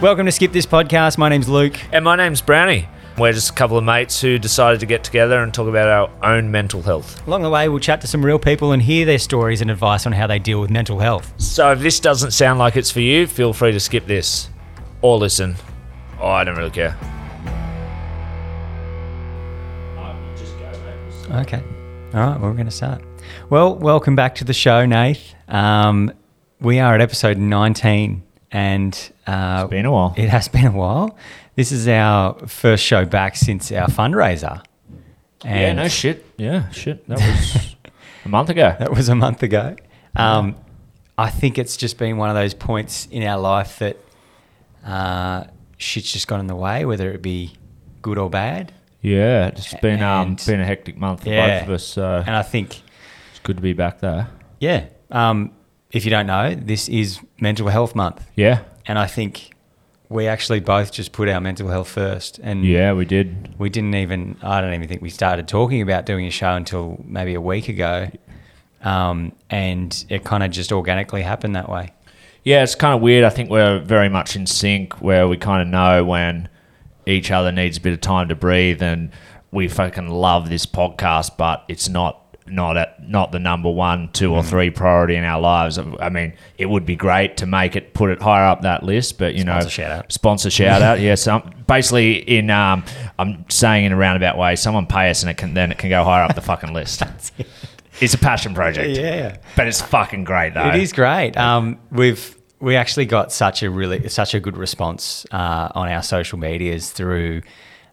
Welcome to Skip This Podcast. My name's Luke. And my name's Brownie. We're just a couple of mates who decided to get together and talk about our own mental health. Along the way, we'll chat to some real people and hear their stories and advice on how they deal with mental health. So if this doesn't sound like it's for you, feel free to skip this or listen. Oh, I don't really care. Okay. All right, well, we're going to start. Well, welcome back to the show, Nath. Um, we are at episode 19, and uh, It's been a while. it has been a while. This is our first show back since our fundraiser. Yeah, no shit. Yeah, shit. That was a month ago. That was a month ago. Um, I think it's just been one of those points in our life that uh, shit's just got in the way, whether it be good or bad. Yeah, it's been um been a hectic month for Yeah. both of us. So And I think, it's good to be back there. yeah, um, if you don't know, this is Mental Health Month. Yeah. And I think we actually both just put our mental health first. And Yeah, we did. we didn't even, I don't even think we started talking about doing a show until maybe a week ago. Um, and it kind of just organically happened that way. Yeah, it's kind of weird. I think we're very much in sync where we kind of know when each other needs a bit of time to breathe and we fucking love this podcast, but it's not not at not the number one, two or three priority in our lives. I mean, it would be great to make it put it higher up that list, but you know, Sponsor shout out. sponsor shout out. Yeah, so basically in um, I'm saying in a roundabout way, someone pay us and it can then it can go higher up the fucking list. It's a passion project. Yeah. But it's fucking great though. It is great. Um, we've we actually got such a really such a good response uh, on our social medias through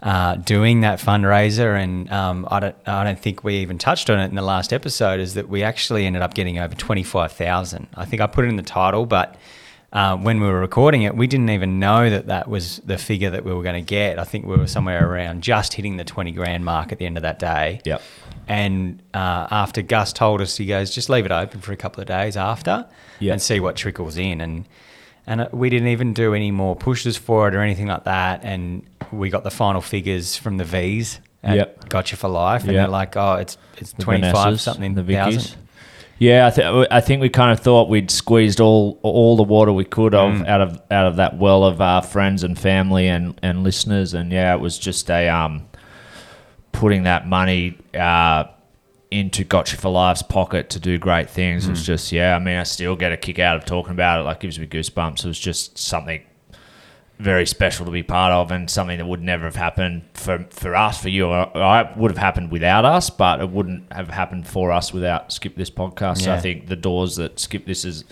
uh, doing that fundraiser, and um, I don't I don't think we even touched on it in the last episode. Is that we actually ended up getting over twenty five thousand. I think I put it in the title, but. Uh, when we were recording it, we didn't even know that that was the figure that we were going to get. I think we were somewhere around just hitting the 20 grand mark at the end of that day. Yep. And uh, after Gus told us, he goes, just leave it open for a couple of days after Yeah. and see what trickles in. And and uh, we didn't even do any more pushes for it or anything like that. And we got the final figures from the V's. And Yep. Gotcha for Life. And Yep. they're like, oh, it's it's The 25 Vanessas, something the thousand. Vickies. Yeah, I, th- I think we kind of thought we'd squeezed all all the water we could of Mm. out of out of that well of our friends and family and, and listeners, and yeah, it was just a um, putting that money uh, into Gotcha for Life's pocket to do great things. It Mm. was just yeah, I mean, I still get a kick out of talking about it. Like gives me goosebumps. It was just something very special to be part of and something that would never have happened for, for us, for you. I it would have happened without us, but it wouldn't have happened for us without Skip This podcast. So I think the doors that Skip This is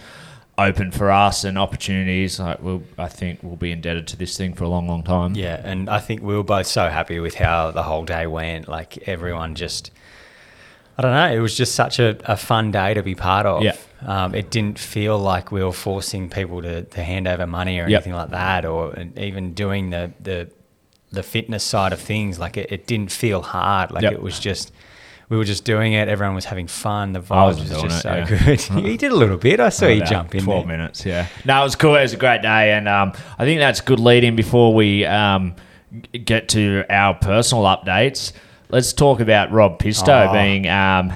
open for us and opportunities, like we'll, I think we'll be indebted to this thing for a long, long time. Yeah, and I think we were both so happy with how the whole day went. Like everyone just, I don't know, it was just such a, a fun day to be part of. Yeah. Um, it didn't feel like we were forcing people to, to hand over money or Yep. anything like that, or even doing the the, the fitness side of things. Like it, it didn't feel hard. Like Yep. it was just. We were just doing it. Everyone was having fun. The I vibes was was just it, so yeah. good. you did a little bit. I saw you jump in 12 there. minutes, yeah. No, it was cool. It was a great day. And um, I think that's good lead in before we um, get to our personal updates. Let's talk about Rob Pisto Oh. being um,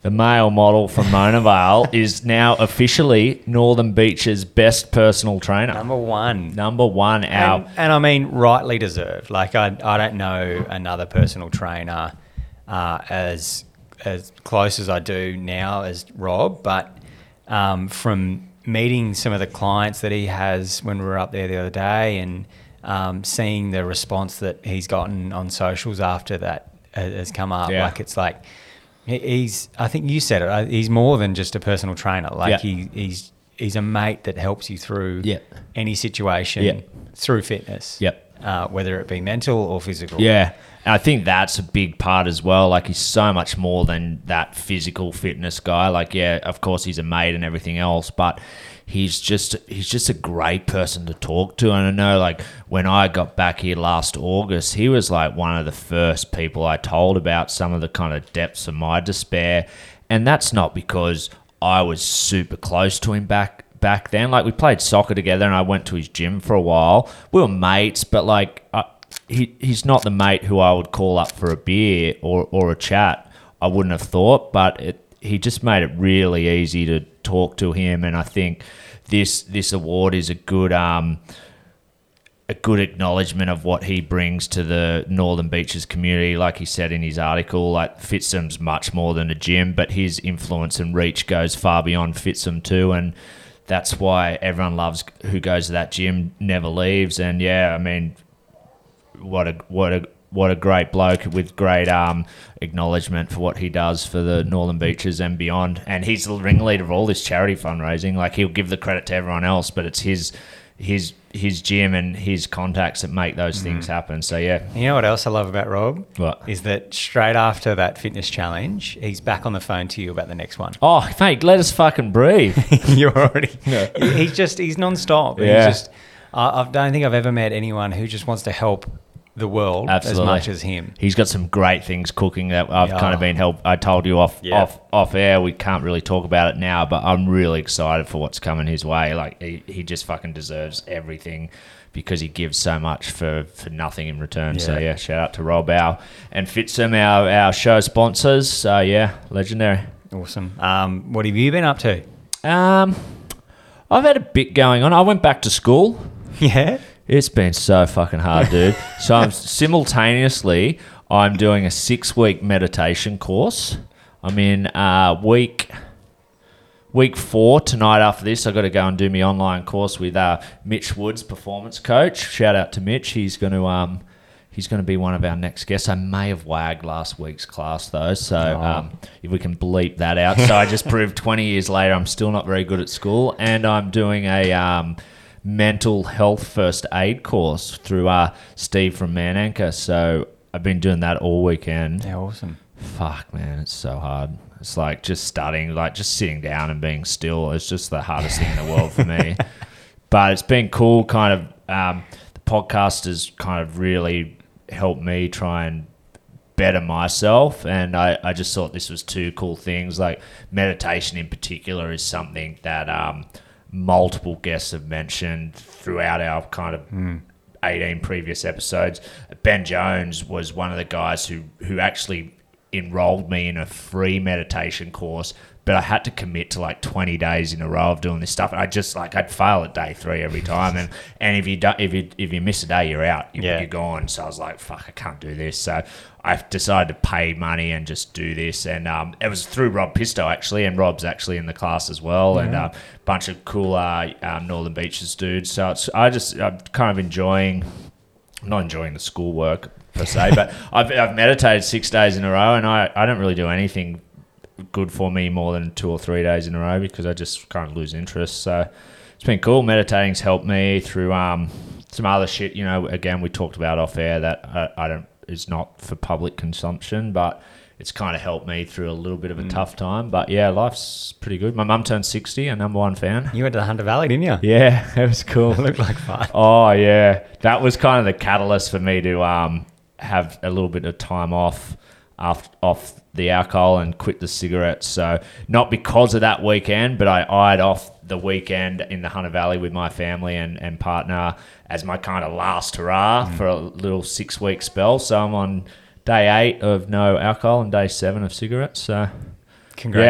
the male model from Mona Vale is now officially Northern Beach's best personal trainer. Number one. Number one out. And, and I mean, rightly deserved. Like I, I don't know another personal trainer uh, as as close as I do now as Rob, but um, from meeting some of the clients that he has when we were up there the other day, and um, seeing the response that he's gotten on socials after that has come up, Yeah. like it's like he's. I think you said it. uh, He's more than just a personal trainer. Like Yeah. he, he's he's a mate that helps you through Yeah. any situation through fitness. Yep. Uh, whether it be mental or physical. Yeah. And I think that's a big part as well. Like he's so much more than that physical fitness guy. Like, yeah, of course he's a mate and everything else, but he's just he's just a great person to talk to. And I know like when I got back here last August, he was like one of the first people I told about some of the kind of depths of my despair. And that's not because I was super close to him back back then. Like we played soccer together, and I went to his gym for a while. We were mates, but like I, he he's not the mate who I would call up for a beer or or a chat. I wouldn't have thought, but it, he just made it really easy to talk to him, and I think this this award is a good um a good acknowledgement of what he brings to the Northern Beaches community. Like he said in his article, like Fitsum's much more than a gym, but his influence and reach goes far beyond Fitsum too. And that's why everyone loves who goes to that gym, never leaves. And yeah, I mean, what a what a what a great bloke with great um, acknowledgement for what he does for the Northern Beaches and beyond. And he's the ringleader of all this charity fundraising. Like he'll give the credit to everyone else, but it's his his his gym and his contacts that make those Mm-hmm. things happen. So yeah, You know what else I love about Rob? What? Is that straight after that fitness challenge, he's back on the phone to you about the next one. oh mate, let us fucking breathe. You're already. He's just he's non-stop. Yeah. He's just. I, I don't think I've ever met anyone who just wants to help the world Absolutely. as much as him. He's got some great things cooking that I've Yeah. kind of been help. I told you off Yeah. off off air. We can't really talk about it now, but I'm really excited for what's coming his way. Like he, he just fucking deserves everything because he gives so much for, for nothing in return. So Yeah. yeah, shout out to Rob Our and Fitsum, our our show sponsors. So yeah, legendary. Awesome. Um, what have you been up to? Um, I've had a bit going on. I went back to school. Yeah. It's been so fucking hard, dude. so I'm simultaneously I'm doing a six week meditation course. I'm in uh, week week four tonight. After this, I got to go and do my online course with uh, Mitch Woods, performance coach. Shout out to Mitch. He's going to um he's going to be one of our next guests. I may have wagged last week's class though, so um, if we can bleep that out. So I just proved 20 years later I'm still not very good at school, and I'm doing a um, mental health first aid course through uh, Steve from Man Anchor. So I've been doing that all weekend. Yeah. Awesome. Fuck, man, it's so hard. It's like just studying, like just sitting down and being still. It's just the hardest thing in the world for me. But it's been cool. Kind of, um, the podcast has kind of really helped me try and better myself. And I, I just thought this was two cool things. Like meditation in particular is something that um, multiple guests have mentioned throughout our kind of hmm. 18 previous episodes. Ben Jones was one of the guys who, who actually enrolled me in a free meditation course, but I had to commit to like 20 days in a row of doing this stuff. And I just like, I'd fail at day three every time. And, and if you don't, if you, if you miss a day, you're out, you, Yeah. you're gone. So I was like, fuck, I can't do this. So I've decided to pay money and just do this. And um, it was through Rob Pisto actually, and Rob's actually in the class as well, and a bunch of cool uh, um, Northern Beaches dudes. So it's, I just I'm kind of enjoying, I'm not enjoying the schoolwork per se, but I've, I've meditated six days in a row, and I, I don't really do anything good for me more than two or three days in a row because I just kind of lose interest. So it's been cool. Meditating's helped me through um, some other shit. You know, again, we talked about off air that I, I don't is not for public consumption, but it's kind of helped me through a little bit of a tough time. But yeah, life's pretty good. My mum turned sixty, a number one fan. You went to the Hunter Valley, didn't you? Yeah, it was cool. Looked like fun. Oh yeah, that was kind of the catalyst for me to um, have a little bit of time off off off the alcohol and quit the cigarettes. So not because of that weekend, but I eyed off the weekend in the Hunter Valley with my family and, and partner as my kind of last hurrah for a little six week spell. So I'm on day eight of no alcohol and day seven of cigarettes. So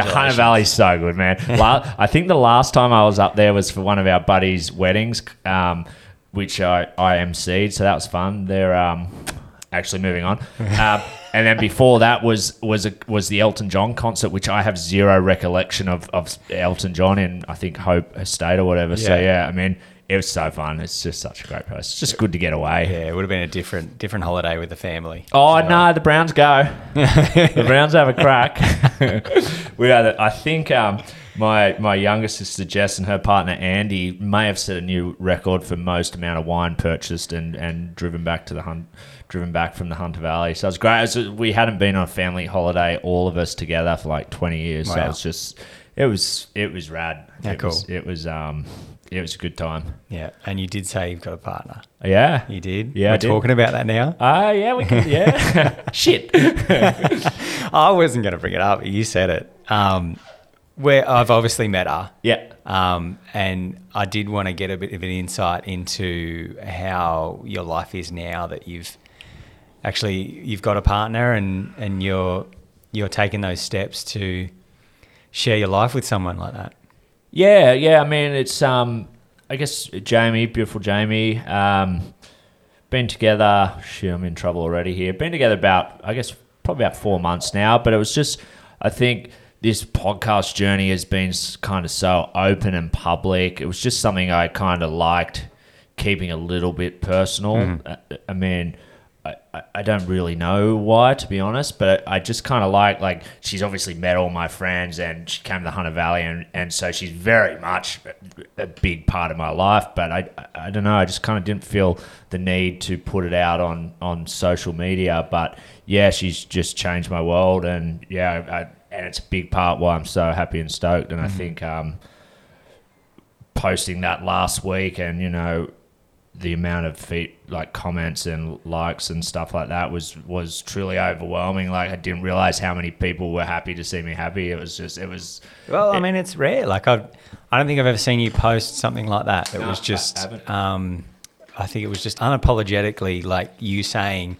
yeah. Hunter Valley's so good, man. La- I think the last time I was up there was for one of our buddies' weddings, um, which I, I emceed, so that was fun. They're um, actually moving on. Um, and then before that was was a, was the Elton John concert, which I have zero recollection of, of Elton John in I think Hope Estate or whatever. So Yeah. I mean it was so fun. It's just such a great place. It's just good to get away. Yeah, it would have been a different different holiday with the family. Oh So, no, the Browns go. the Browns have a crack. we had, a- I think, um, my my younger sister Jess and her partner Andy may have set a new record for most amount of wine purchased and, and driven back to the hunt, driven back from the Hunter Valley. So it was great. It was- we hadn't been on a family holiday, all of us together for like twenty years. So it was just, it was it was rad. Yeah, it Was, cool. it was um, it was a good time. Yeah, and you did say you've got a partner. Yeah. You did. Yeah, We're did. talking about that now. Ah, yeah, we can. Yeah. Shit. I wasn't going to bring it up. You said it. Um, where I've obviously met her. yeah. Um, and I did want to get a bit of an insight into how your life is now that you've actually you've got a partner and, and you're you're taking those steps to share your life with someone like that. Yeah, yeah. I mean, it's um, I guess Jamie, beautiful Jamie. Um, been together. Shit, I'm in trouble already here. Been together about, I guess, probably about four months now. But it was just, I think this podcast journey has been kind of so open and public. It was just something I kind of liked keeping a little bit personal. Mm-hmm. I, I mean, I, I- don't really know why, to be honest, but I just kind of like like she's obviously met all my friends and she came to the Hunter Valley and, and so she's very much a, big part of my life. But I, I, don't know, I just kind of didn't feel the need to put it out on on social media. But yeah, she's just changed my world, and yeah, I, and it's a big part why I'm so happy and stoked. And I think um, posting that last week and you know the amount of feet like comments and likes and stuff like that was was truly overwhelming like i didn't realize how many people were happy to see me happy it was just it was Well, I mean, it's rare. Like I, I don't think I've ever seen you post something like that. It No, was just, haven't. um, I think it was just unapologetically like you saying,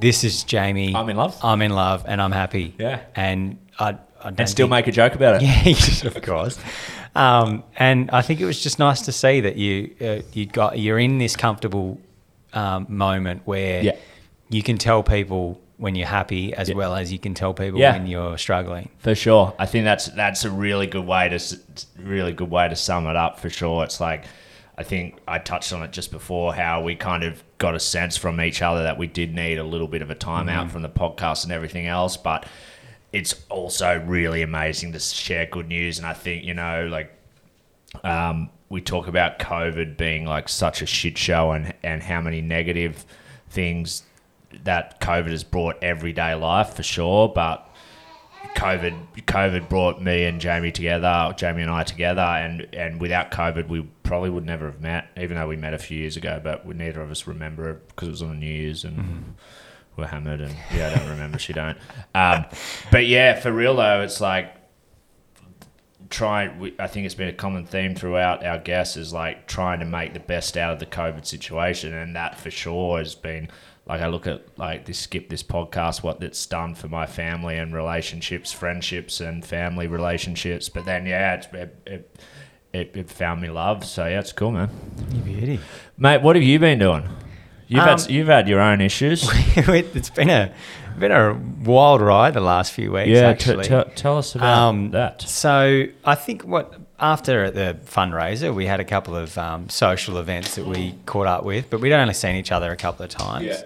"This is Jamie. I'm in love." I'm in love, and I'm happy." Yeah. and I, I and still think- make a joke about it Yeah, of course. Um, and I think it was just nice to see that you uh, you got you're in this comfortable um, moment where Yeah. you can tell people when you're happy as Yeah. well as you can tell people Yeah. when you're struggling. For sure, I think that's that's a really good way to really good way to sum it up. For sure, it's like I think I touched on it just before how we kind of got a sense from each other that we did need a little bit of a timeout from the podcast and everything else, but it's also really amazing to share good news. And I think you know, like um, we talk about COVID being like such a shit show and and how many negative things that COVID has brought everyday life for sure, but COVID COVID brought me and Jamie together, Jamie and I together, and and without COVID, we probably would never have met, even though we met a few years ago. But neither of us remember it because it was on the news and we're hammered, and yeah, I don't remember. she don't. Um, but yeah, for real though, it's like trying. we- I think it's been a common theme throughout our guests is like trying to make the best out of the COVID situation, and that for sure has been like I look at like this skip this podcast, what that's done for my family and relationships, friendships, and family relationships. But then yeah, it's, it, it it it found me love. So yeah, it's cool, man. You beauty. Mate, what have you been doing? You've Um, had you've had your own issues. it's been a been a wild ride the last few weeks. yeah, actually. t- tell us about Um, that. So I think what after the fundraiser, we had a couple of um, social events that we caught up with, but we'd only seen each other a couple of times. Yeah,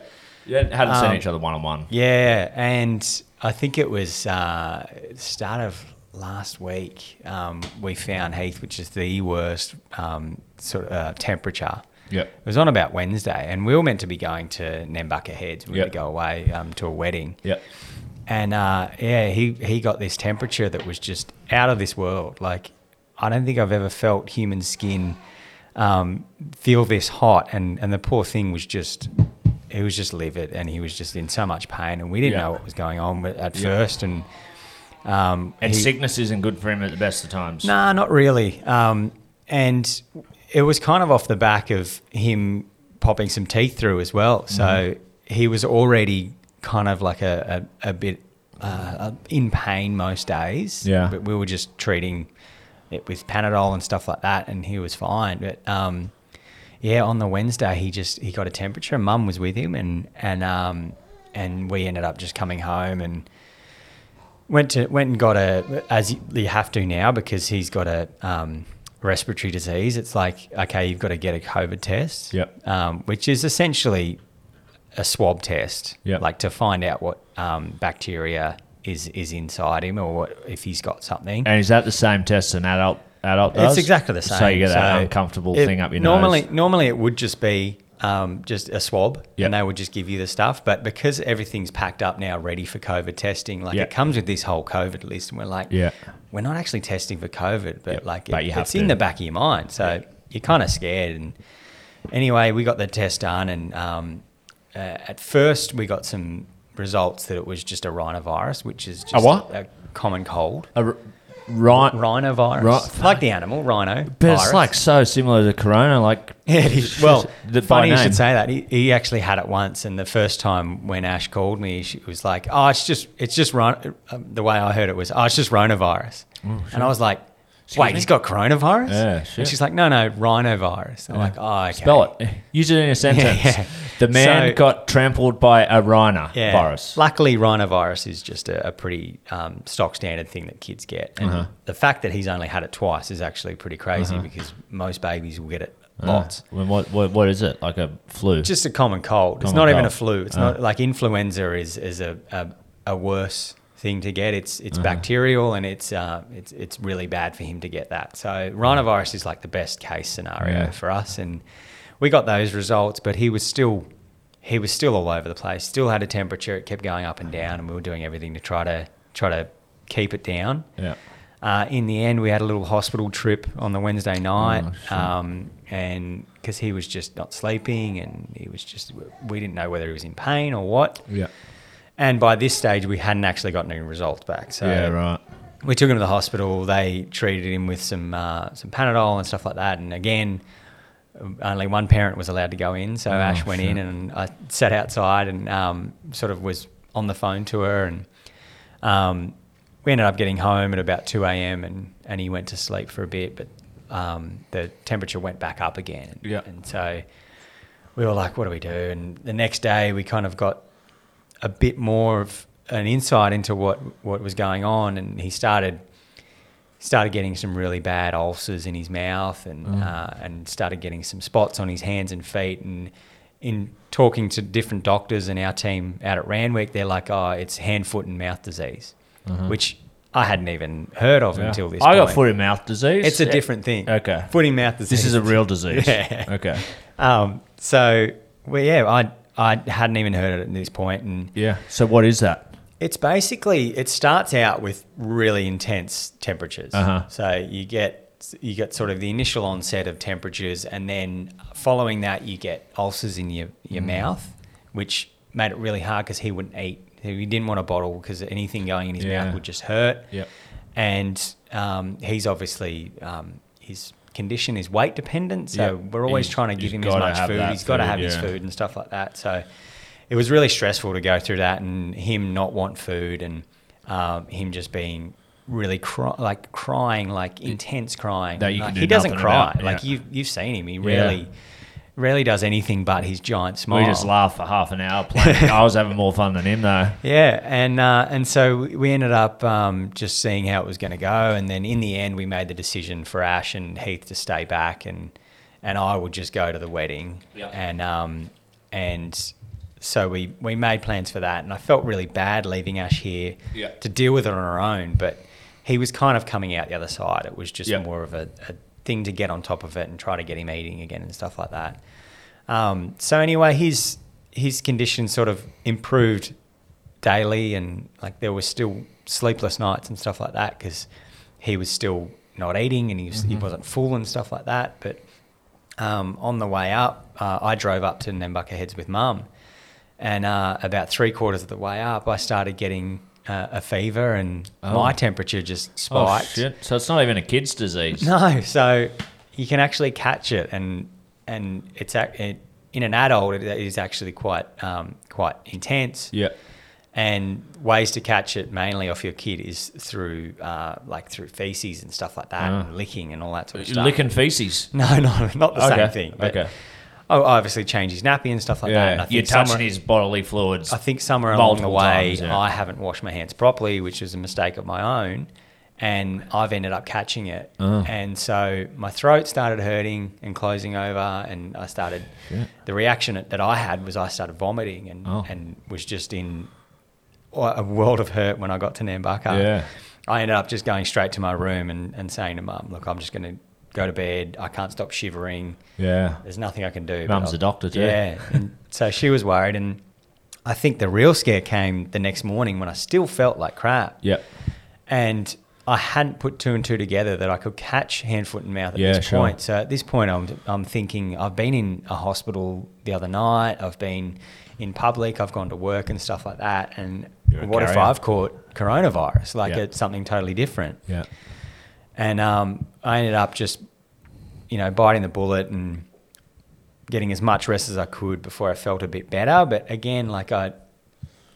yeah, hadn't seen Um, each other one on one. Yeah, and I think it was uh, the start of last week. Um, we found Heath, which is the worst um, sort of uh, temperature. Yep. It was on about Wednesday, and we were meant to be going to Nambucca Heads. We were Yep. going to go away um, to a wedding. Yep. And uh, yeah, he, he got this temperature that was just out of this world. Like, I don't think I've ever felt human skin um, feel this hot. And, and the poor thing was just, he was just livid and he was just in so much pain. And we didn't Yeah. know what was going on at Yeah. first. And, um, And he- sickness isn't good for him at the best of times. Nah, not really. Um, and it was kind of off the back of him popping some teeth through as well. So Mm-hmm. he was already kind of like a, a, a bit uh, in pain most days. Yeah. But we were just treating it with Panadol and stuff like that, and he was fine. But um, yeah, on the Wednesday, he just he got a temperature. Mum was with him, and and um, and we ended up just coming home and went to went and got a as you you have to now because he's got a um, respiratory disease. It's like okay, you've got to get a COVID test. Yep. Um, which is essentially a swab test. Yep. Like to find out what um, bacteria is is inside him or what, if he's got something. And is that the same test an adult adult does? It's exactly the same. So you get that So uncomfortable it- thing up your normally, nose. Normally, it would just be um, just a swab, Yep. and they would just give you the stuff. But because everything's packed up now, ready for COVID testing, like Yep. it comes with this whole COVID list, and we're like, Yeah. we're not actually testing for COVID, but Yep. like But it- you it's to. in the back of your mind, so you're kind of scared. And anyway, we got the test done, and um, uh, at first we got some results that it was just a rhinovirus, which is just what? a common cold. A r- right. Rhinovirus, Ri- like the animal rhino. But it's like so similar to Corona. Like Yeah, it is. Well, The- funny you should say that. He, he actually had it once, and the first time when Ash called me, she was like, "Oh, it's just, it's just Ron." Um, the way I heard it was, "Oh, it's just rhinovirus," and I was like, "Wait, me? he's got coronavirus?" Yeah, shit. And she's like, "No, no, rhinovirus." I'm like, "Oh, okay." spell it. Use it in a sentence. Yeah, yeah. The man So- got trampled by a rhino yeah. virus. Luckily, rhinovirus is just a, a pretty um, stock standard thing that kids get. And Uh-huh. the fact that he's only had it twice is actually pretty crazy because most babies will get it lots. Uh, what, what what is it? Like a flu? Just a common cold. it's Common not even a flu. It's Oh. not like influenza is is a, a, a worse thing to get. It's Uh-huh. it's bacterial and it's uh, it's it's really bad for him to get that. So rhinovirus is like the best case scenario Yeah. for us, and we got those results. But he was still he was still all over the place. Still had a temperature. It kept going up and down, and we were doing everything to try to try to keep it down. yeah. Uh, in the end, we had a little hospital trip on the Wednesday night, Oh, um, and because he was just not sleeping, and he was just we didn't know whether he was in pain or what. Yeah. And by this stage, we hadn't actually gotten any results back. So yeah. Right. we took him to the hospital. They treated him with some uh, some Panadol and stuff like that. And again, only one parent was allowed to go in. So Oh, Ash went in, and I sat outside and um, sort of was on the phone to her. And um, we ended up getting home at about two a.m. and and he went to sleep for a bit, but um, the temperature went back up again. Yeah. And so we were like, what do we do? And the next day, we kind of got a bit more of an insight into what what was going on, and he started started getting some really bad ulcers in his mouth, and Mm. uh, and started getting some spots on his hands and feet. And in talking to different doctors and our team out at Randwick, they're like, oh, it's hand, foot, and mouth disease, which I hadn't even heard of. Yeah. until this. I got point. foot and mouth disease. It's a different thing. Okay. Foot and mouth disease. This is a real disease. Yeah. Okay. Um, so, well, yeah, I I hadn't even heard of it at this point, and Yeah. So what is that? It's basically it starts out with really intense temperatures. Uh-huh. So you get you get sort of the initial onset of temperatures, and then following that, you get ulcers in your your Mm. mouth, which made it really hard because he wouldn't eat. He didn't want a bottle because anything going in his Yeah. mouth would just hurt. Yep. And um, he's obviously um, his condition is weight dependent, so Yep. we're always He's- trying to give him as much food. He's got to have his food and stuff like that. So it was really stressful to go through that, and him not want food, and um, him just being really cry, like crying, like intense crying. Like, can do he doesn't cry. about, Like you've you've seen him. He Yeah. rarely does anything but his giant smile. We just laughed for half an hour playing. I was having more fun than him though. Yeah, and uh, and so we- we ended up um, just seeing how it was going to go, and then in the end, we made the decision for Ash and Heath to stay back, and and I would just go to the wedding, Yep. and um, and so we we made plans for that, and I felt really bad leaving Ash here Yeah. to deal with it on her own, but he was kind of coming out the other side. It was just Yep. more of a, a thing to get on top of it and try to get him eating again and stuff like that. Um, so anyway, his his condition sort of improved daily, and like there were still sleepless nights and stuff like that because he was still not eating and he was, he wasn't full and stuff like that. But um, on the way up, uh, I drove up to Nambucca Heads with mum, and uh, about three quarters of the way up, I started getting uh, a fever, and Oh. my temperature just Oh spiked. shit! So it's not even a kid's disease. No, so you can actually catch it, and and it's it, in an adult it is actually quite um, quite intense. Yeah. And ways to catch it mainly off your kid is through uh, like through feces and stuff like that, Ah. and licking and all that sort of stuff. Licking feces. No, no, not the Okay, same thing. Okay. I obviously change his nappy and stuff like that. Yeah. You're touching his bodily fluids. I think somewhere along the way, times, yeah. I haven't washed my hands properly, which is a mistake of my own, and I've ended up catching it. Oh. And so my throat started hurting and closing over, and I started. Shit. The reaction that I had was I started vomiting and Oh. and was just in a world of hurt when I got to Nambucca. Yeah. I ended up just going straight to my room and, and saying to mum, "Look, I'm just going to go to bed. I can't stop shivering." yeah. There's nothing I can do. Mum's a doctor too. Yeah. so she was worried. And I think the real scare came the next morning when I still felt like crap. Yep. And I hadn't put two and two together that I could catch hand, foot, and mouth at Yeah, this sure. point. So at this point, I'm, I'm thinking I've been in a hospital the other night. I've been in public. I've gone to work and stuff like that. And You're what if. I've caught coronavirus? Like Yeah. it's something totally different. Yeah. And um, I ended up just, you know, biting the bullet and getting as much rest as I could before I felt a bit better. But again, like I,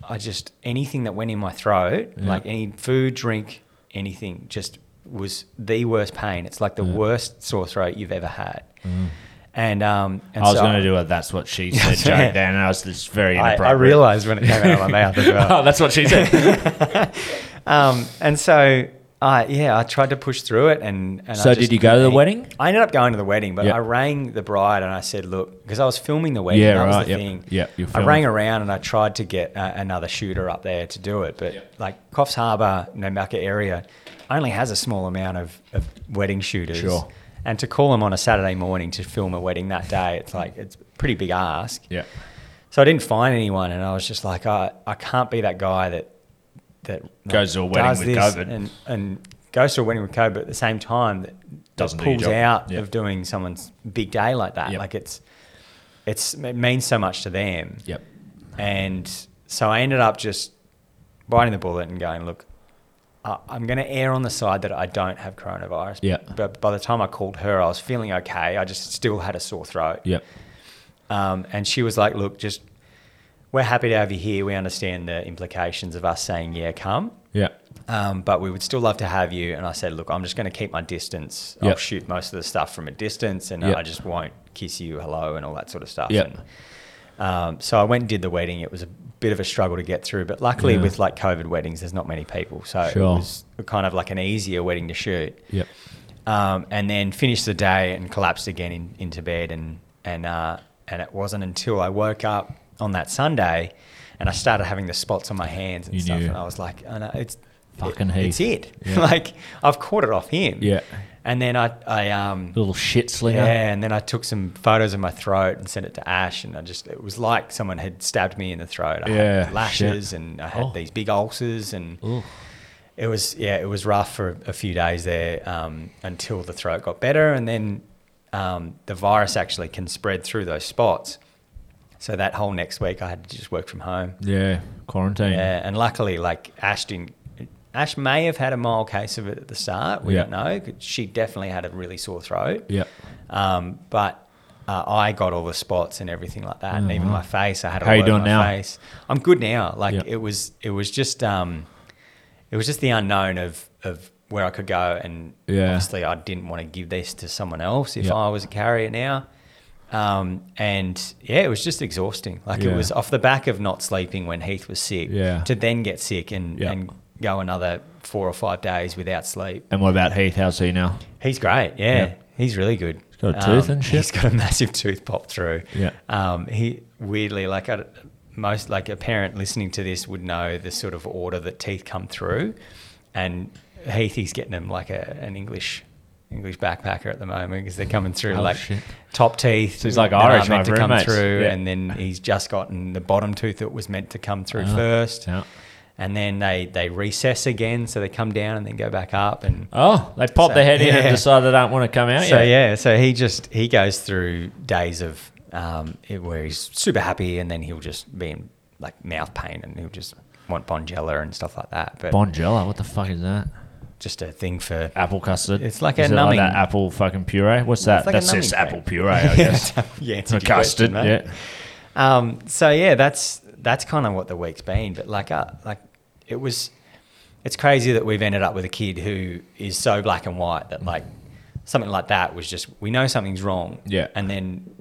I just anything that went in my throat, Yeah. like any food, drink, anything, just was the worst pain. It's like the Yeah. worst sore throat you've ever had. Mm. And um, and I was so going to do a "That's what she said" joke then, and I was just very I, inappropriate. I realized when it came out of my mouth as well. oh, that's what she said. Um, and so, I yeah, I tried to push through it. And, and I So did you go to the wedding? I ended up going to the wedding, but Yeah. I rang the bride and I said, look, because I was filming the wedding. Yeah, that was right, the yep. thing. Yep, you're I filming. rang around and I tried to get uh, another shooter up there to do it, but like Coffs Harbour, Nambucca area, only has a small amount of, of wedding shooters. Sure. And to call them on a Saturday morning to film a wedding that day, it's like it's a pretty big ask. yeah, So I didn't find anyone, and I was just like, I, I can't be that guy that that Goes to a wedding with COVID. and and goes to a wedding with COVID, but at the same time that, that Doesn't do your pulls job. out Yeah. of doing someone's big day like that. Yep. Like it's it's it means so much to them, yep, and so I ended up just biting the bullet and going, look. I'm going to err on the side that I don't have coronavirus. Yeah. But by the time I called her, I was feeling okay. I just still had a sore throat. yep, Um, and she was like, "Look, just we're happy to have you here. We understand the implications of us saying yeah, come, yep, um, but we would still love to have you." And I said, "Look, I'm just going to keep my distance. I'll shoot most of the stuff from a distance, and Yep. I just won't kiss you hello and all that sort of stuff." Yep. And, um, so I went and did the wedding. It was a bit of a struggle to get through, but luckily Yeah. with like COVID weddings, there's not many people, so Sure. it was kind of like an easier wedding to shoot yep. um, and then finished the day and collapsed again in, into bed and and uh, and it wasn't until I woke up on that Sunday and I started having the spots on my hands and You stuff knew. and I was like, oh, no, it's Fucking it, it's it. Yeah. like I've caught it off him. Yeah. And then I I um Little shit slinger. yeah, and then I took some photos of my throat and sent it to Ash, and I just it was like someone had stabbed me in the throat. I Yeah, had lashes, shit. and I had Oh. these big ulcers, and Ooh. it was yeah, it was rough for a few days there um, until the throat got better, and then um, the virus actually can spread through those spots. So that whole next week, I had to just work from home. Yeah, quarantine. Yeah, and luckily, like Ash didn't. Ash may have had a mild case of it at the start. We Yeah. don't know. She definitely had a really sore throat. Yep. Um, but uh, I got all the spots and everything like that, and even Mhm. my face. I had. How you doing my now? Face. I'm good now. Like Yeah. it was. It was just. Um, it was just the unknown of of where I could go, and Yeah. obviously I didn't want to give this to someone else if Yeah. I was a carrier now. Um, and yeah, it was just exhausting. Like Yeah. it was off the back of not sleeping when Heath was sick. Yeah. To then get sick and Yeah. and go another four or five days without sleep. And what about Heath? How's he now? He's great. Yeah, Yeah. he's really good. He's got a tooth and shit? He's got a massive tooth pop through. Yeah. Um, he weirdly like I, most like a parent listening to this would know the sort of order that teeth come through, and Heath he's getting them like a, an English. English backpacker at the moment because they're coming through Oh, like shit. top teeth. So he's like Irish, meant to come through, Yeah. and then he's just gotten the bottom tooth that was meant to come through Ah, first, yeah. and then they they recess again, so they come down and then go back up, and Oh, they pop So- their head in and decide they don't want to come out so yet. yeah, so he just he goes through days of um, it- where he's super happy, and then he'll just be in like mouth pain, and he'll just want Bonjela and stuff like that. But Bonjela, what the fuck is that? Just a thing for Apple custard. It's like Is a it numbing- that apple fucking puree. What's that? Like That's just apple puree, I guess. yeah, It's a custard. question. Yeah. Um, so yeah, that's that's kind of what the week's been. But like, uh, like it was, it's crazy that we've ended up with a kid who is so black and white that like something like that was just we know something's wrong. Yeah. And then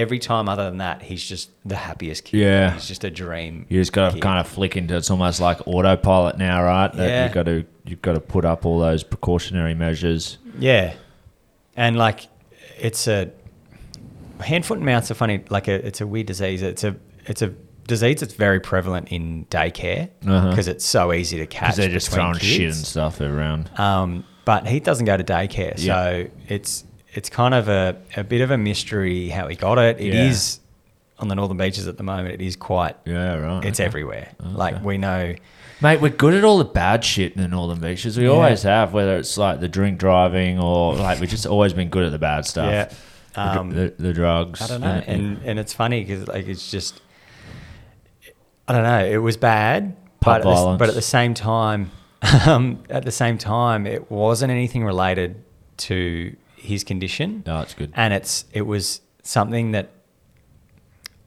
every time other than that, he's just the happiest kid. Yeah. He's just a dream. You just got to kid. kind of flick into it's almost like autopilot now, right? That Yeah. you got to you've got to put up all those precautionary measures. Yeah, and like it's a hand, foot, and mouth's a funny like a it's a weird disease. It's a it's a disease that's very prevalent in daycare Uh-huh. because it's so easy to catch. Because they're just throwing shit and stuff around. Um, but he doesn't go to daycare, Yeah. so it's it's kind of a, a bit of a mystery how he got it. It is Yeah. on the northern beaches at the moment. It is quite. Yeah, right. It's okay. everywhere. Okay. Like we know. Mate, we're good at all the bad shit in the northern beaches. We Yeah. always have, whether it's like the drink driving or like we've just always been good at the bad stuff. Yeah. The Um, the, the drugs. I don't know, and- and and it's funny because like it's just, I don't know. It was bad, but at, the, but at the same time, um, at the same time, it wasn't anything related to his condition, no, it's good. and it's it was something that,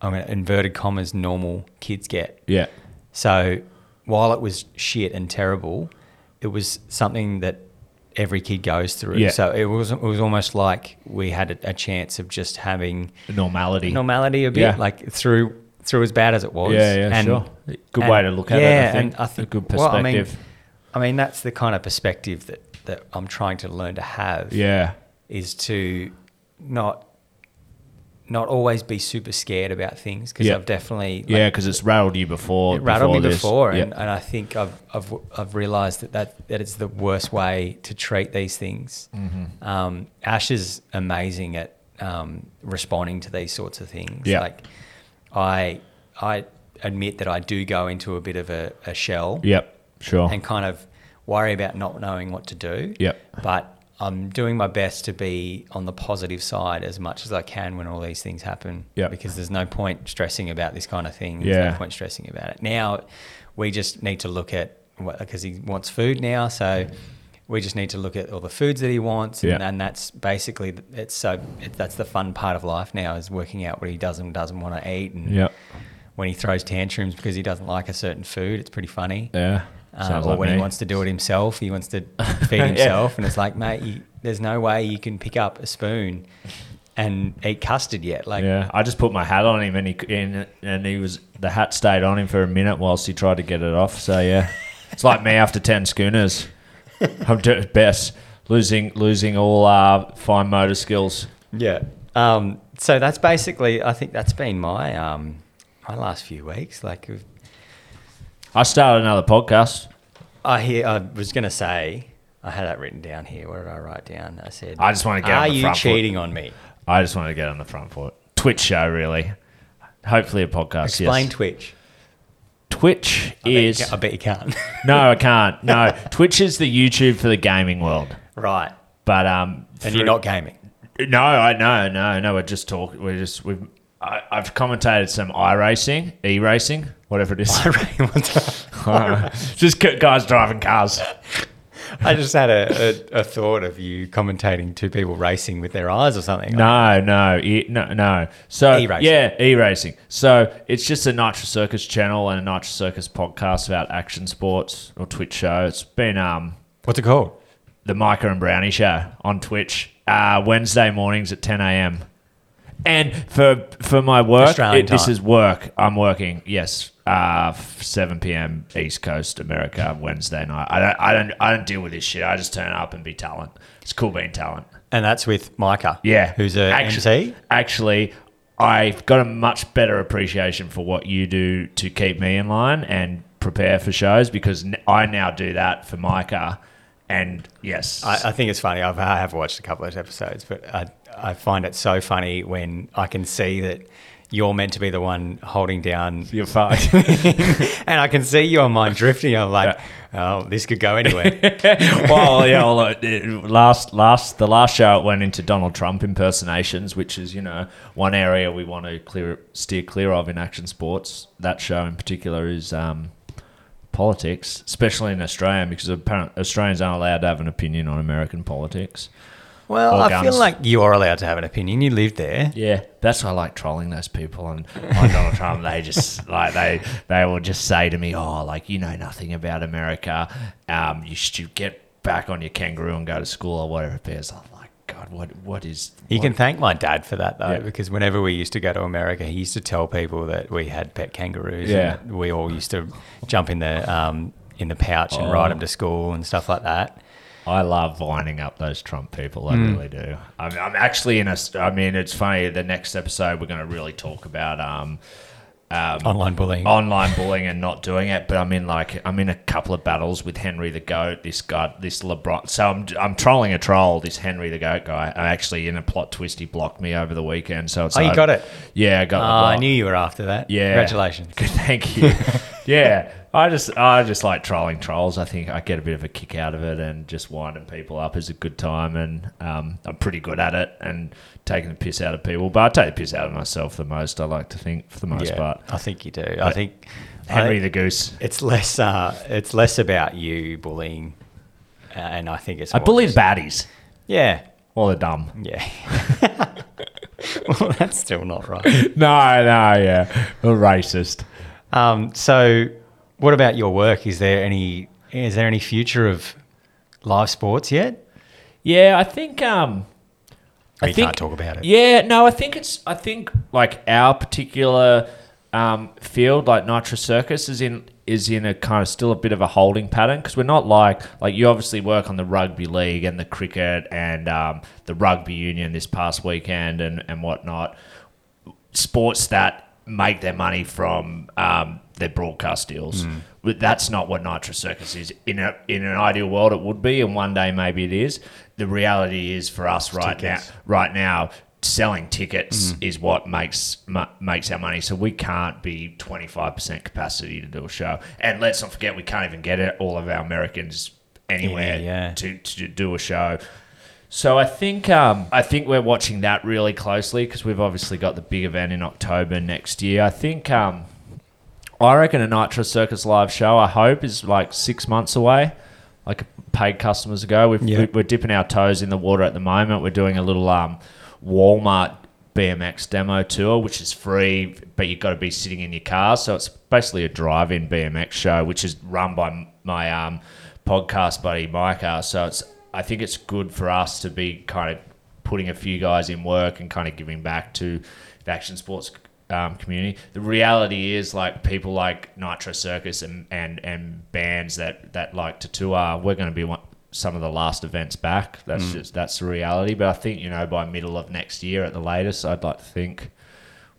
I mean, inverted commas, normal kids get. Yeah. So while it was shit and terrible, it was something that every kid goes through. Yeah. So it was it was almost like we had a, a chance of just having Normality. normality a bit, Yeah. like through through as bad as it was. Yeah, yeah, and, sure. Good and- way to look at it, I think. and I think A good well, I mean- perspective. I mean, that's the kind of perspective that that I'm trying to learn to have. yeah. Is to not not always be super scared about things because Yeah. I've definitely like, Yeah, because it's rattled you before. it rattled me this. before, Yeah. and, and I think I've I've I've realised that, that that it's the worst way to treat these things. Mm-hmm. Um, Ash is amazing at um, responding to these sorts of things. Yeah. Like I I admit that I do go into a bit of a, a shell Yep. Sure. and kind of worry about not knowing what to do. Yep. But I'm doing my best to be on the positive side as much as I can when all these things happen. Yep. Because there's no point stressing about this kind of thing. There's Yeah. no point stressing about it. Now we just need to look at what because he wants food now, so we just need to look at all the foods that he wants, and, Yeah. and that's basically it's so it, that's the fun part of life now is working out what he does and doesn't want to eat, and Yep. when he throws tantrums because he doesn't like a certain food, it's pretty funny. Yeah. Uh, or like when me. he wants to do it himself, he wants to feed Yeah. himself, and it's like, mate, you, there's no way you can pick up a spoon and eat custard yet. Like, Yeah, I just put my hat on him, and he and, and he was the hat stayed on him for a minute whilst he tried to get it off. So yeah, it's like me after ten schooners. I'm doing best, losing losing all uh, fine motor skills. yeah. Um, so that's basically, I think that's been my um, my last few weeks. Like, we've- I started another podcast. I hear, I was gonna say, I had that written down here. What did I write down? I said, I just wanna get Are on the you front foot." cheating on me? I just want to get on the front foot. Twitch show, really. Hopefully a podcast. Explain yes. Twitch. Twitch I bet, is ca- I bet you can't. no, I can't. No, Twitch is the YouTube for the gaming world. right. But um, And through- you're not gaming. No, I no no no. We're just talking. We're just we've. I, I've commentated some i racing, e racing, whatever it is. just guys driving cars. I just had a, a, a thought of you commentating two people racing with their eyes or something. No, no, e, no, no. So E-racing. yeah, e racing. So it's just a Nitro Circus channel and a Nitro Circus podcast about action sports or Twitch show. It's been um What's it called? the Micah and Brownie show on Twitch uh, Wednesday mornings at 10 a.m. And for for my work, Australian it- this time. is work. I'm working. Yes, uh, 7 p.m. East Coast America Wednesday night. I don't I don't I don't deal with this shit. I just turn up and be talent. It's cool being talent. And that's with Micah. Yeah, Who's a actually, MC. Actually, I've got a much better appreciation for what you do to keep me in line and prepare for shows because I now do that for Micah. And yes, I, I think it's funny. I've, I have watched a couple of episodes, but I, I find it so funny when I can see that you're meant to be the one holding down You're fine. and I can see your mind drifting. I'm like, oh, this could go anywhere. well, yeah. Well, uh, last, last, the last show it went into Donald Trump impersonations, which is you know one area we want to clear, steer clear of in action sports. That show in particular is um, politics, especially in Australia, because apparently Australians aren't allowed to have an opinion on American politics. well, I feel like you're allowed to have an opinion. You live there. Yeah, that's why I like trolling those people on, on Donald Trump. They just like they they will just say to me, "Oh, like you know nothing about America. Um, you should get back on your kangaroo and go to school or whatever it is." God, what what is? You what- can thank my dad for that though, Yeah. because whenever we used to go to America, he used to tell people that we had pet kangaroos. Yeah. and we all used to jump in the um, in the pouch and Oh. ride them to school and stuff like that. I love lining up those Trump people. I really do. I'm, I'm actually in a. I mean, it's funny. The next episode, we're going to really talk about um, um, Online bullying. online bullying and not doing it. But I'm in like I'm in a couple of battles with Henry the Goat. This guy, this LeBron. So I'm I'm trolling a troll. This Henry the Goat guy. I'm actually in a plot twist. He blocked me over the weekend. So it's Oh, you like- got it? Yeah, I got. Oh, the I knew you were after that. Yeah. Congratulations. Thank you. yeah, I just I just like trolling trolls. I think I get a bit of a kick out of it, and just winding people up is a good time, and um, I'm pretty good at it, and taking the piss out of people. But I take the piss out of myself the most. I like to think for the most Yeah, part. I think you do. I think Henry I- the Goose. it's less uh, it's less about you bullying, uh, and I think it's I bully baddies. Yeah, Well, they're dumb. yeah. well, that's still not right. no, no, yeah, they're racist. Um, so, what about your work? Is there any is there any future of live sports yet? Yeah, I think. Um, I think, can't talk about it. Yeah, no, I think it's. I think like our particular um, field, like Nitro Circus, is in is in a kind of still a bit of a holding pattern because we're not like like you obviously work on the rugby league and the cricket and um, the rugby union this past weekend and and whatnot. Sports that make their money from um, their broadcast deals. But that's not what Nitro Circus is. In a in an ideal world, it would be, and one day maybe it is. The reality is for us right Tickets. now, right now, selling tickets is what makes ma- makes our money. So we can't be twenty five percent capacity to do a show. And let's not forget, we can't even get it, all of our Americans anywhere Yeah, yeah. to to do a show. So I think um, I think we're watching that really closely because we've obviously got the big event in October next year. I think um, I reckon a Nitro Circus live show. I hope is like six months away, like paid customers ago. We've, Yeah. we- We're dipping our toes in the water at the moment. We're doing a little um, Walmart BMX demo tour, which is free, but you've got to be sitting in your car. So it's basically a drive-in BMX show, which is run by my um, podcast buddy Micah. So it's I think it's good for us to be kind of putting a few guys in work and kind of giving back to the action sports um, community. The reality is, like people like Nitro Circus and, and, and bands that, that like to tour, we're going to be one, some of the last events back. That's just that's the reality. But I think you know by middle of next year at the latest, I'd like to think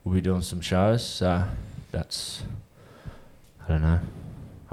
we'll be doing some shows. So that's I don't know.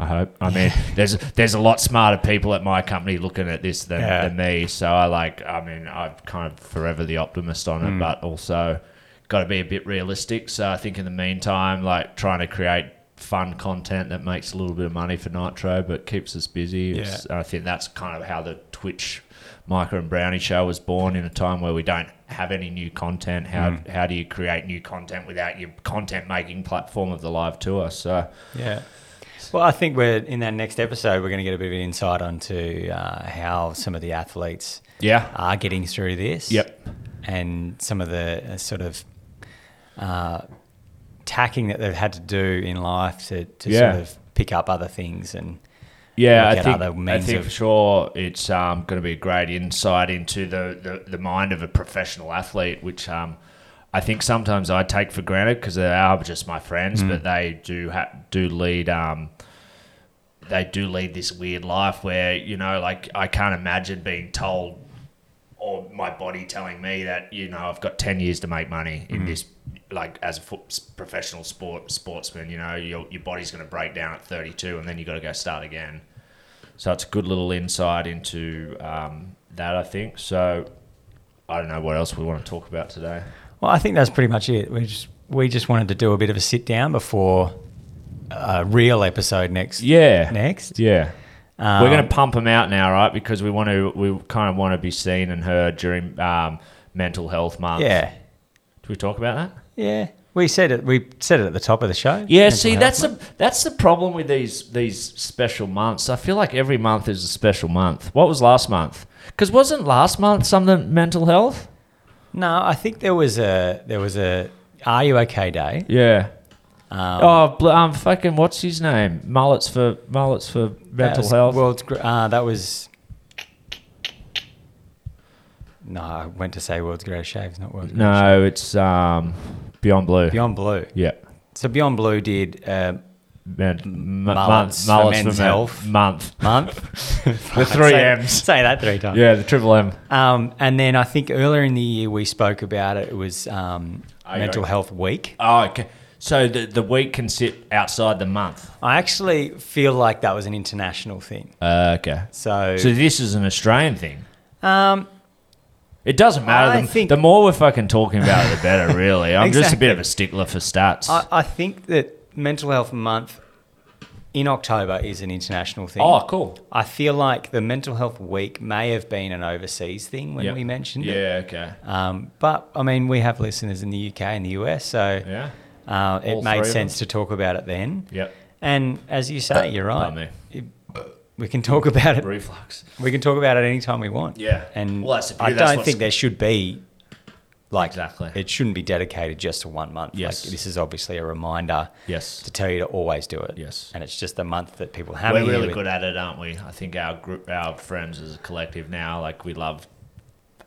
I hope. I mean, there's there's a lot smarter people at my company looking at this than, Yeah. than me. So I like. I mean, I'm kind of forever the optimist on it, hmm. but also got to be a bit realistic. So I think in the meantime, like trying to create fun content that makes a little bit of money for Nitro, but keeps us busy. It's- I think that's kind of how the Twitch Micah and Brownie show was born in a time where we don't have any new content. How hmm. how do you create new content without your content making platform of the live tour? So Yeah. Well, I think we're in that next episode. We're going to get a bit of an insight onto uh, how some of the athletes yeah, are getting through this. Yep. And some of the uh, sort of uh, tacking that they've had to do in life to, to Yeah. sort of pick up other things and Yeah, I think, I think for sure it's um, going to be a great insight into the, the, the mind of a professional athlete, which um, I think sometimes I take for granted because they are just my friends, but they do ha- do lead. Um, they do lead this weird life where you know, like I can't imagine being told or my body telling me that you know I've got ten years to make money in this, like as a foot, professional sport sportsman. You know, your your body's going to break down at thirty two, and then you got to go start again. So it's a good little insight into um, that, I think. So I don't know what else we want to talk about today. Well, I think that's pretty much it. We just we just wanted to do a bit of a sit down before a real episode next. Yeah, Next. yeah. Um, We're going to pump them out now, right? Because we want to, we kind of want to be seen and heard during um, Mental Health Month. Yeah. Do we talk about that? Yeah. We said it. We said it at the top of the show. Yeah, Mental see, that's month. the that's the problem with these these special months. I feel like every month is a special month. What was last month? Because wasn't last month something mental health? No. I think there was a there was a Are you okay day? Yeah. Um, oh, bl- um, fucking what's his name? Mullets for mullets for that mental was health. World's gr- uh, that was. No, I went to say world's greatest shaves, not world's greatest no, it's um, Beyond Blue. Beyond Blue. Yeah. So Beyond Blue did uh, Men- m- Mullets for men's men- health. month. month. The three say, M's. Say that three times. Yeah, the triple M. Um, and then I think earlier in the year we spoke about it. It was um, Mental okay? Health Week. Oh, okay. So the the week can sit outside the month. I actually feel like that was an international thing. Uh, okay. So, So this is an Australian thing. um, It doesn't matter. I the, think- the more we're fucking talking about it, the better. Really, I'm just a bit of a stickler for stats. I, I think that Mental Health Month in October is an international thing. oh, cool. I feel like the Mental Health Week may have been an overseas thing when Yep. we mentioned it. Yeah. Okay. Um, but I mean, we have listeners in the UK and the US, so Yeah. uh, it made sense to talk about it then. Yep. And as you say, you're right. It- we can talk about it. Reflux. We can talk about it anytime we want. Yeah. And Well, I don't think there should be like Exactly. It shouldn't be dedicated just to one month. Yes. Like, this is obviously a reminder Yes. to tell you to always do it. Yes. And it's just the month that people have. We're really good at it, aren't we? I think our group, our friends as a collective now, like we love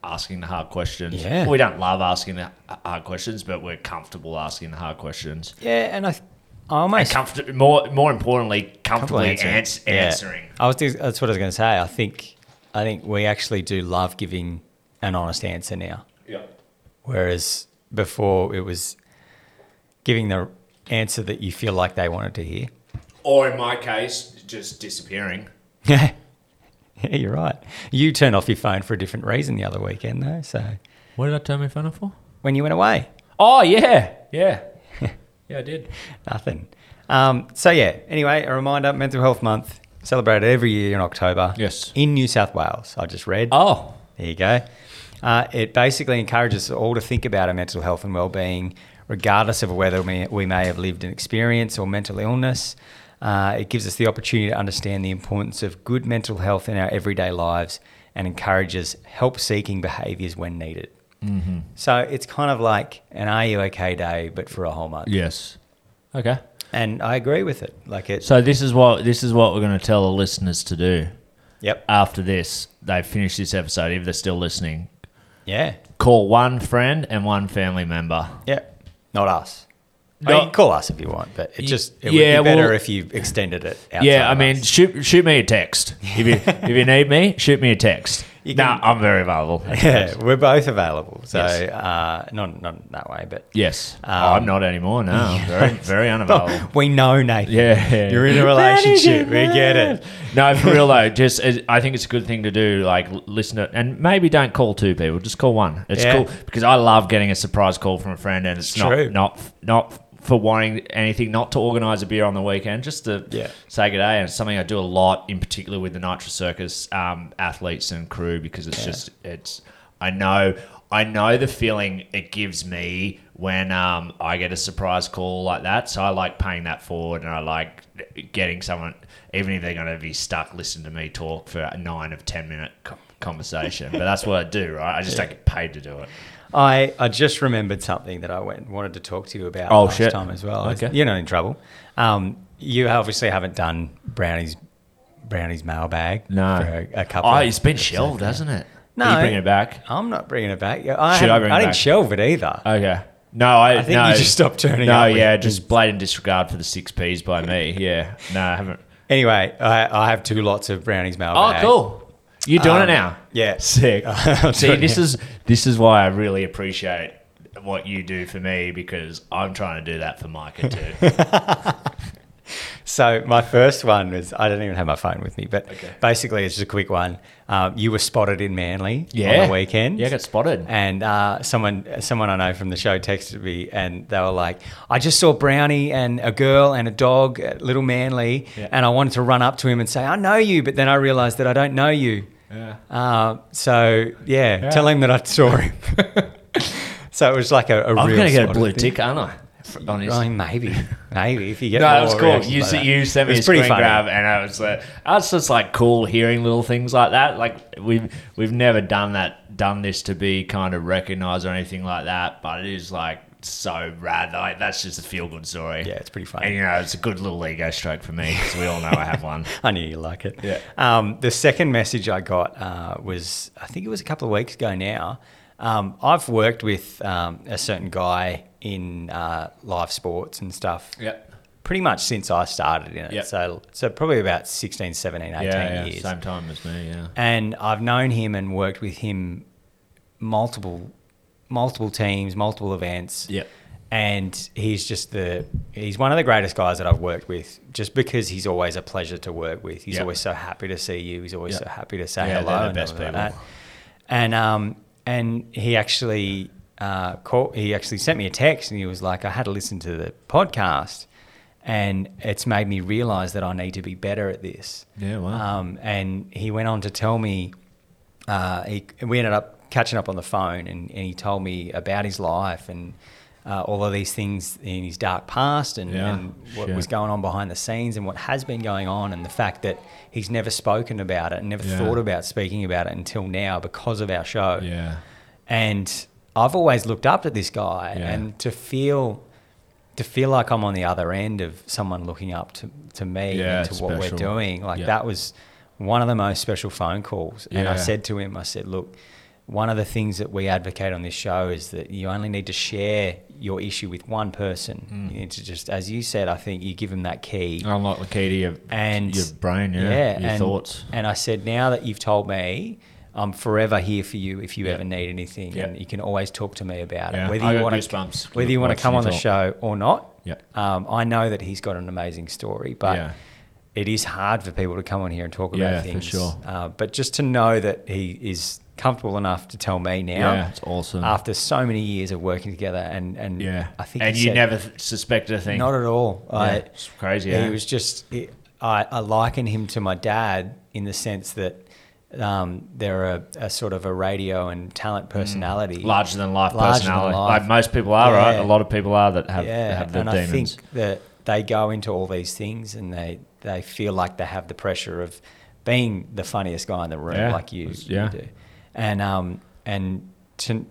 asking the hard questions. Yeah. We don't love asking the hard questions, but we're comfortable asking the hard questions. Yeah, and I, I And almost comfort- more, more importantly, comfortably answering. ans- Yeah. answering. I was that's what I was going to say. I think I think we actually do love giving an honest answer now. Whereas before it was giving the answer that you feel like they wanted to hear. Or in my case, just disappearing. Yeah, yeah, you're right. You turned off your phone for a different reason the other weekend, though. So What did I turn my phone off for? when you went away, Oh yeah, yeah, yeah. I did. nothing. Um, so yeah. Anyway, a reminder: Mental Health Month celebrated every year in October. Yes. in New South Wales. I just read. Oh, There you go. Uh, it basically encourages us all to think about our mental health and well-being, regardless of whether we, we may have lived an experience or mental illness. Uh, it gives us the opportunity to understand the importance of good mental health in our everyday lives and encourages help-seeking behaviours when needed. Mm-hmm. So it's kind of like an "Are you okay?" day, but for a whole month. yes. Okay. And I agree with it. Like it. So this is what this is what we're going to tell the listeners to do Yep. after this. They finish this episode if they're still listening. Yeah. Call one friend and one family member. Yeah. Not us. I mean, call us if you want, but it just it Yeah, would be better well- if you extended it. Outside yeah, I of mean, us. shoot shoot me a text if you if you need me. Shoot me a text. You No, can- I'm very available. yeah, we're both available. So Yes. uh, not not that way, but Yes. Um, oh, I'm not anymore. No, very very unavailable. we know Nathan. Yeah, you're in a relationship. we get it. No, for real though, just I think it's a good thing to do. Like listen to, and maybe don't call two people. Just call one. It's Yeah. cool because I love getting a surprise call from a friend, and it's It's not true. not not for wanting anything, not to organise a beer on the weekend, just to Yeah. say good day. And it's something I do a lot, in particular with the Nitro Circus um, athletes and crew, because it's Yeah. just it's. I know. I know the feeling it gives me when um, I get a surprise call like that. So I like paying that forward, and I like getting someone, even if they're going to be stuck listening to me talk for a nine of ten minute conversation. but that's what I do, right? I just don't get paid to do it. I, I just remembered something that I went wanted to talk to you about Oh, last shit. time as well. Okay. You're not in trouble. Um, you obviously haven't done Brownie's Brownie's mailbag No. for a, a couple. Oh, it's been shelved, hasn't it? No. Are you bringing it back? I'm not bringing it back. I, Should I bring I it didn't back? shelve it either. Okay. No, I, I think no, you just stopped turning No, yeah, just blatant disregard for the six P's by me. Yeah, no, I haven't. Anyway, I, I have two lots of Brownie's mailbag. Oh, cool. You're doing it Um, now. Yeah. Sick. See, this is this is why I really appreciate what you do for me because I'm trying to do that for Micah too. So my first one was I don't even have my phone with me, but Okay. basically it's just a quick one. Um, you were spotted in Manly yeah, on the weekend. Yeah, I got spotted. and uh, someone someone I know from the show texted me, and they were like, "I just saw Brownie and a girl and a dog at Little Manly, Yeah. and I wanted to run up to him and say I know you, but then I realised that I don't know you. Yeah. Uh, so yeah, Yeah. tell him that I saw him. so it was like a, a I'm real going to get a spotted blue thing. tick, aren't I? On his- I mean, maybe, maybe if you get No, more that was cool. You, like you sent me a was pretty screen funny. grab, and I was, uh, I was just like cool hearing little things like that. Like we've we've never done that, done this to be kind of recognized or anything like that. But it is like so rad. Like that's just a feel good story. Yeah, it's pretty funny. And you know, it's a good little ego stroke for me because we all know I have one. I knew you like it. Yeah. Um, the second message I got uh, was, I think it was a couple of weeks ago now. Um, I've worked with um, a certain guy in uh, live sports and stuff Yep. pretty much since I started in it. Yep. So, so probably about 16, 17, 18 Yeah, yeah, years. same time as me. Yeah. And I've known him and worked with him multiple, multiple teams, multiple events. Yeah. And he's just the he's one of the greatest guys that I've worked with. Just because he's always a pleasure to work with. He's Yep. always so happy to see you. He's always Yep. so happy to say Yeah, hello. the and best everything people. that. And um and he actually uh called, he actually sent me a text and he was like, I had to listen to the podcast, and it's made me realize that I need to be better at this. Yeah, wow. Um, and he went on to tell me, uh, he, we ended up catching up on the phone, and, and he told me about his life and uh, all of these things in his dark past and, Yeah, and what shit. was going on behind the scenes and what has been going on, and the fact that he's never spoken about it and never Yeah. thought about speaking about it until now because of our show. Yeah. And I've always looked up to this guy, Yeah. and to feel to feel like I'm on the other end of someone looking up to, to me Yeah, and to what special. we're doing, like Yeah. that was one of the most special phone calls. And I said to him, I said, look, one of the things that we advocate on this show is that you only need to share your issue with one person. Mm. You need to just, as you said, I think you give them that key. Unlock the key to your and your brain, yeah, your and, thoughts. And I said, now that you've told me, I'm forever here for you if you Yeah. ever need anything, Yeah. and you can always talk to me about Yeah, it. Whether I you want to, whether you want to come on the talk. show or not, Yeah. um, I know that he's got an amazing story, but. Yeah. It is hard for people to come on here and talk Yeah, about for things. sure. Uh, but just to know that he is comfortable enough to tell me now, Yeah, it's awesome. after so many years of working together, and and yeah, I think and you said- never suspected a thing. not at all. Yeah, I, it's crazy. he Yeah, was just. It, I, I liken him to my dad in the sense that um, they're a, a sort of a radio and talent personality, larger than life Larger than personality. life. Like most people are, right? A lot of people are that have yeah, have the and demons. I think that they go into all these things and they they feel like they have the pressure of being the funniest guy in the room, Yeah, like you, it's- you yeah. do, and um and to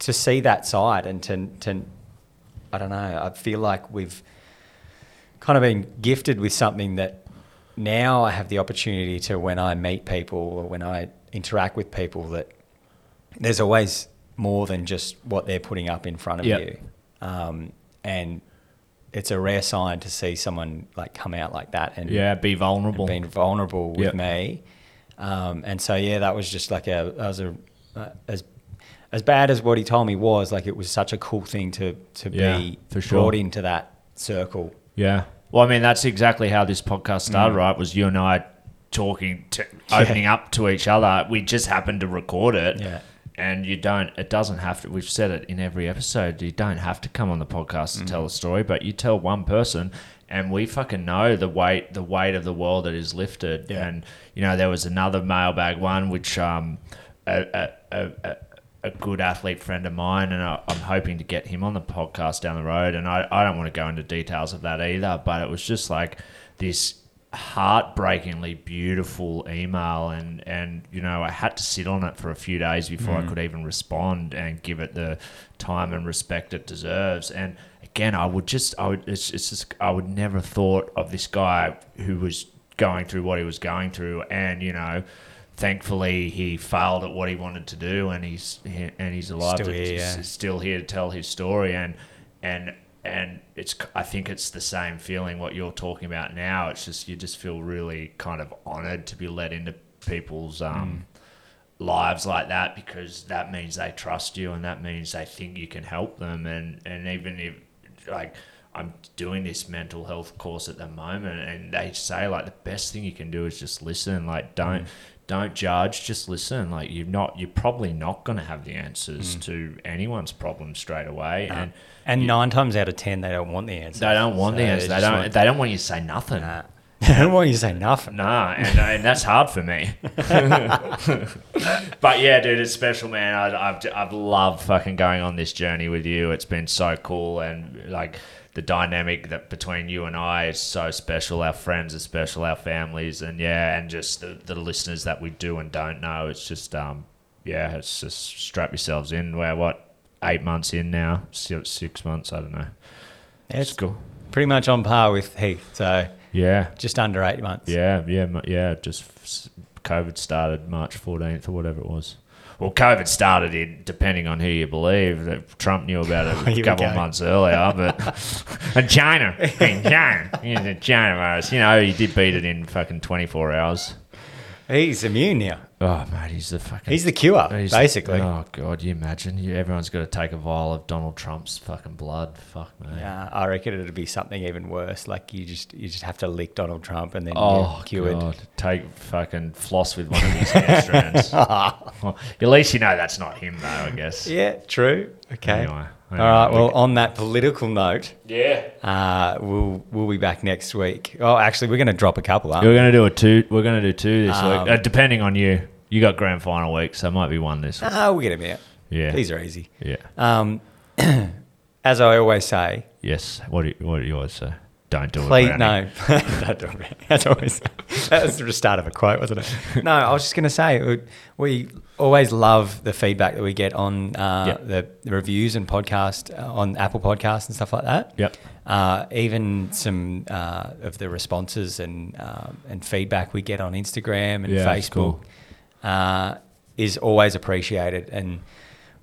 to see that side and to to I don't know, I feel like we've kind of been gifted with something that now I have the opportunity to when I meet people or when I interact with people that there's always more than just what they're putting up in front of Yep. you. Um, and it's a rare sign to see someone like come out like that and yeah, be vulnerable. being vulnerable with Yep. me. Um, and so yeah, that was just like a that was a uh, as as bad as what he told me was like it was such a cool thing to to Yeah, be for sure. brought into that circle. Yeah. Well, I mean, that's exactly how this podcast Mm. started, right? Was you and I talking, to, opening up to each other. We just happened to record it. Yeah. And you don't, it doesn't have to, we've said it in every episode, you don't have to come on the podcast to Mm. tell a story, but you tell one person and we fucking know the weight, the weight of the world that is lifted. Yeah. And, you know, there was another mailbag one, which, um, a, a, a, a good athlete friend of mine, and I, I'm hoping to get him on the podcast down the road. And I, I don't want to go into details of that either, but it was just like this heartbreakingly beautiful email, and and you know I had to sit on it for a few days before I could even respond and give it the time and respect it deserves. And again, I would just I would it's, it's just I would never have thought of this guy who was going through what he was going through, and you know thankfully he failed at what he wanted to do and he's he, and he's alive Still to, here, yeah. still here to tell his story. And and and it's I think it's the same feeling what you're talking about now. It's just you just feel really kind of honored to be let into people's um lives like that because that means they trust you and that means they think you can help them. And and even if like I'm doing this mental health course at the moment and they say like the best thing you can do is just listen. Like don't don't judge just listen. Like you're not you're probably not going to have the answers mm. to anyone's problem straight away and And nine times out of ten, they don't want the answer. they don't want the So answer they don't want- they don't want you to say nothing. Nah. They don't want you to say nothing. Nah, and, and that's hard for me. but yeah, dude, it's special, man. I, I've I've loved fucking going on this journey with you. It's been so cool, and like the dynamic that between you and I is so special. Our friends are special, our families, and yeah, and just the, the listeners that we do and don't know. It's just um, yeah, it's just strap yourselves in. We're what eight months in now, six, six months. I don't know. Yeah, It's it's cool. pretty much on par with Heath. So Yeah, just under eight months. Yeah, yeah, yeah. Just COVID started March 14th or whatever it was. Well, COVID started in, depending on who you believe. That Trump knew about it a couple of months earlier, but and China, in China, China virus. You know, he did beat it in fucking 24 hours. He's immune now. Oh, mate, he's the fucking. He's the cure, he's- basically. Oh god, you imagine? You, everyone's got to take a vial of Donald Trump's fucking blood. Fuck me. Yeah, I reckon it'd be something even worse. Like you just you just have to lick Donald Trump and then Oh you're cured. god! Take fucking floss with one of his hair strands. Well, at least you know that's not him, though. I guess. Yeah, true. Okay. Anyway, All anyway, right. we Well, on that political note, Yeah. uh, we'll we'll be back next week. Oh, actually, we're going to drop a couple. Aren't We're we? gonna do a two. We're gonna do two this Um, week, uh, depending on you. You got grand final week, so it might be one this week. Ah, we'll get him out. Yeah. These are easy. Yeah. Um, as I always say, Yes. What do you, what do you always say? Don't do it. please Brownie. no. Don't do it. That's always that was the start of a quote, wasn't it? No, I was just going to say we- we always love the feedback that we get on uh, Yep. the, the reviews and podcast uh, on Apple Podcasts and stuff like that. Yep. Uh, even some uh, of the responses and um, and feedback we get on Instagram and Yeah, Facebook. cool. Uh, is always appreciated. And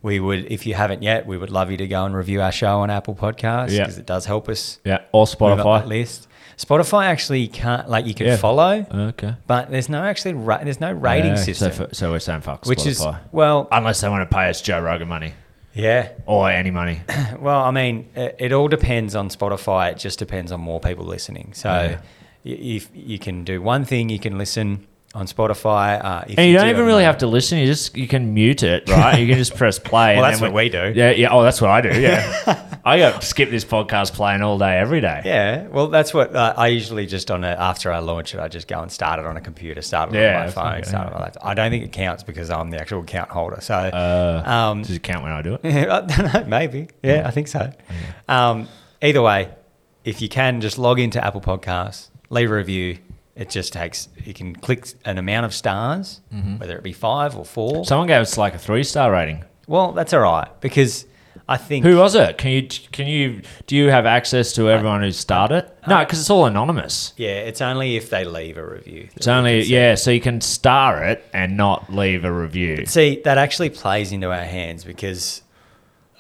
we would, if you haven't yet, we would love you to go and review our show on Apple Podcasts Yeah. because it does help us Yeah, or Spotify. list. Spotify actually can't like you can Yeah. follow, Okay. but there's no actually ra- there's no rating Yeah, system, So, f- so we're saying fuck which is Spotify. well, Unless they want to pay us Joe Rogan money yeah. or any money. Well, I mean, it, it all depends on Spotify. It just depends on more people listening. So, Yeah. y if you can do one thing, you can listen on Spotify. Uh, if And you don't do even really have to listen. You just you can mute it, right? You can just press play. Well, and that's what we do. Yeah, yeah. Oh, that's what I do. Yeah, I got skip this podcast playing all day, every day. Yeah, well, that's what uh, I usually just on a, after I launch it, I just go and start it on a computer, start it Yeah, on my phone, start it on my laptop. I don't think it counts because I'm the actual account holder. So, Uh, um, does it count when I do it? I don't know, maybe. Yeah, I think so. Um, either way, if you can, just log into Apple Podcasts, leave a review. It just takes, you can click an amount of stars, Mm-hmm. whether it be five or four. Someone gave us like a three star rating. well, that's all right because I think. Who was it? Can you can you do you have access to everyone who started? No, because it's all anonymous. Yeah, it's only if they leave a review. It's only yeah, so you can star it and not leave a review. See, that actually plays into our hands because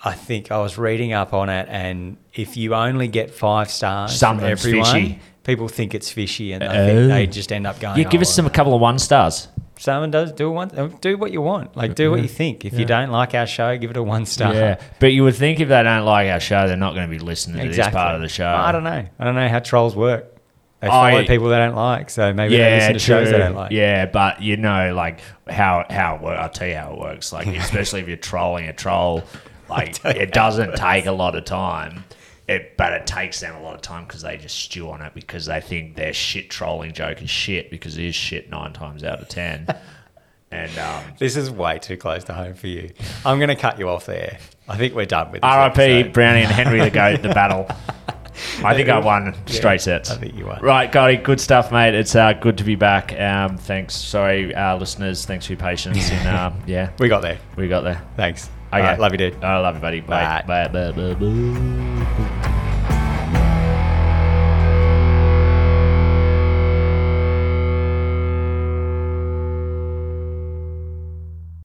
I think I was reading up on it, and if you only get five stars from everyone, fishy. People think it's fishy, and they, Oh. they just end up going. Yeah, give "Oh, us some a couple of one stars. Someone does do one. uh, Do what you want. Like do what you think. If Yeah. you don't like our show, give it a one star. Yeah, but you would think if they don't like our show, they're not going to be listening to this part of the show. I don't know. I don't know how trolls work. They follow yeah. people they don't like, so maybe they Yeah, listen to shows they don't like. Yeah, but you know, like how how it works. I'll tell you how it works. Like especially if you're trolling a troll, like it doesn't take a lot of time. It, but it takes them a lot of time because they just stew on it because they think their shit trolling joke is shit because it is shit nine times out of ten. and um, This is way too close to home for you. I'm going to cut you off there. I think we're done with this R.I.P. Brownie and Henry the Goat, the battle. I think I won straight sets. I think you won. Right, Gotti, good stuff, mate. It's uh, good to be back. Um, thanks. Sorry, uh, listeners. Thanks for your patience. And um, yeah, We got there. we got there. Thanks. Okay. Right, love you, dude. I love you, buddy. Bye. Bye. Bye. Bye. Bye. Bye.